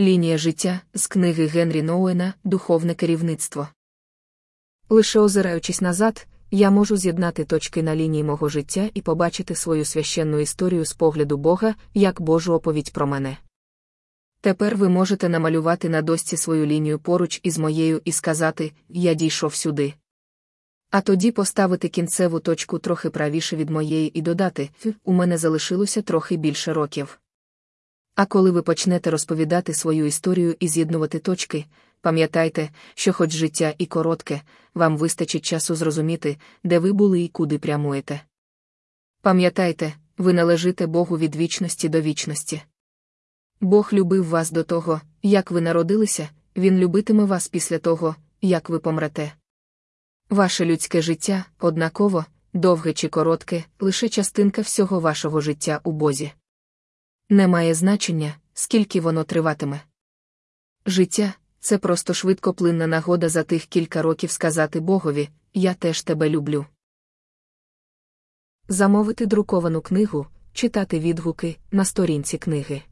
Лінія життя з книги Генрі Ноуена Духовне керівництво. Лише озираючись назад, я можу з'єднати точки на лінії мого життя і побачити свою священну історію з погляду Бога як Божу оповідь про мене. Тепер ви можете намалювати на досці свою лінію поруч із моєю і сказати Я дійшов сюди. А тоді поставити кінцеву точку трохи правіше від моєї і додати у мене залишилося трохи більше років. А коли ви почнете розповідати свою історію і з'єднувати точки, пам'ятайте, що, хоч життя і коротке, вам вистачить часу зрозуміти, де ви були і куди прямуєте. Пам'ятайте, ви належите Богу від вічності до вічності. Бог любив вас до того, як ви народилися, Він любитиме вас після того, як ви помрете. Ваше людське життя, однаково, довге чи коротке, лише частинка всього вашого життя у Бозі. Не має значення, скільки воно триватиме. Життя це просто швидкоплинна нагода за тих кілька років сказати Богові Я теж тебе люблю. Замовити друковану книгу, читати відгуки на сторінці книги.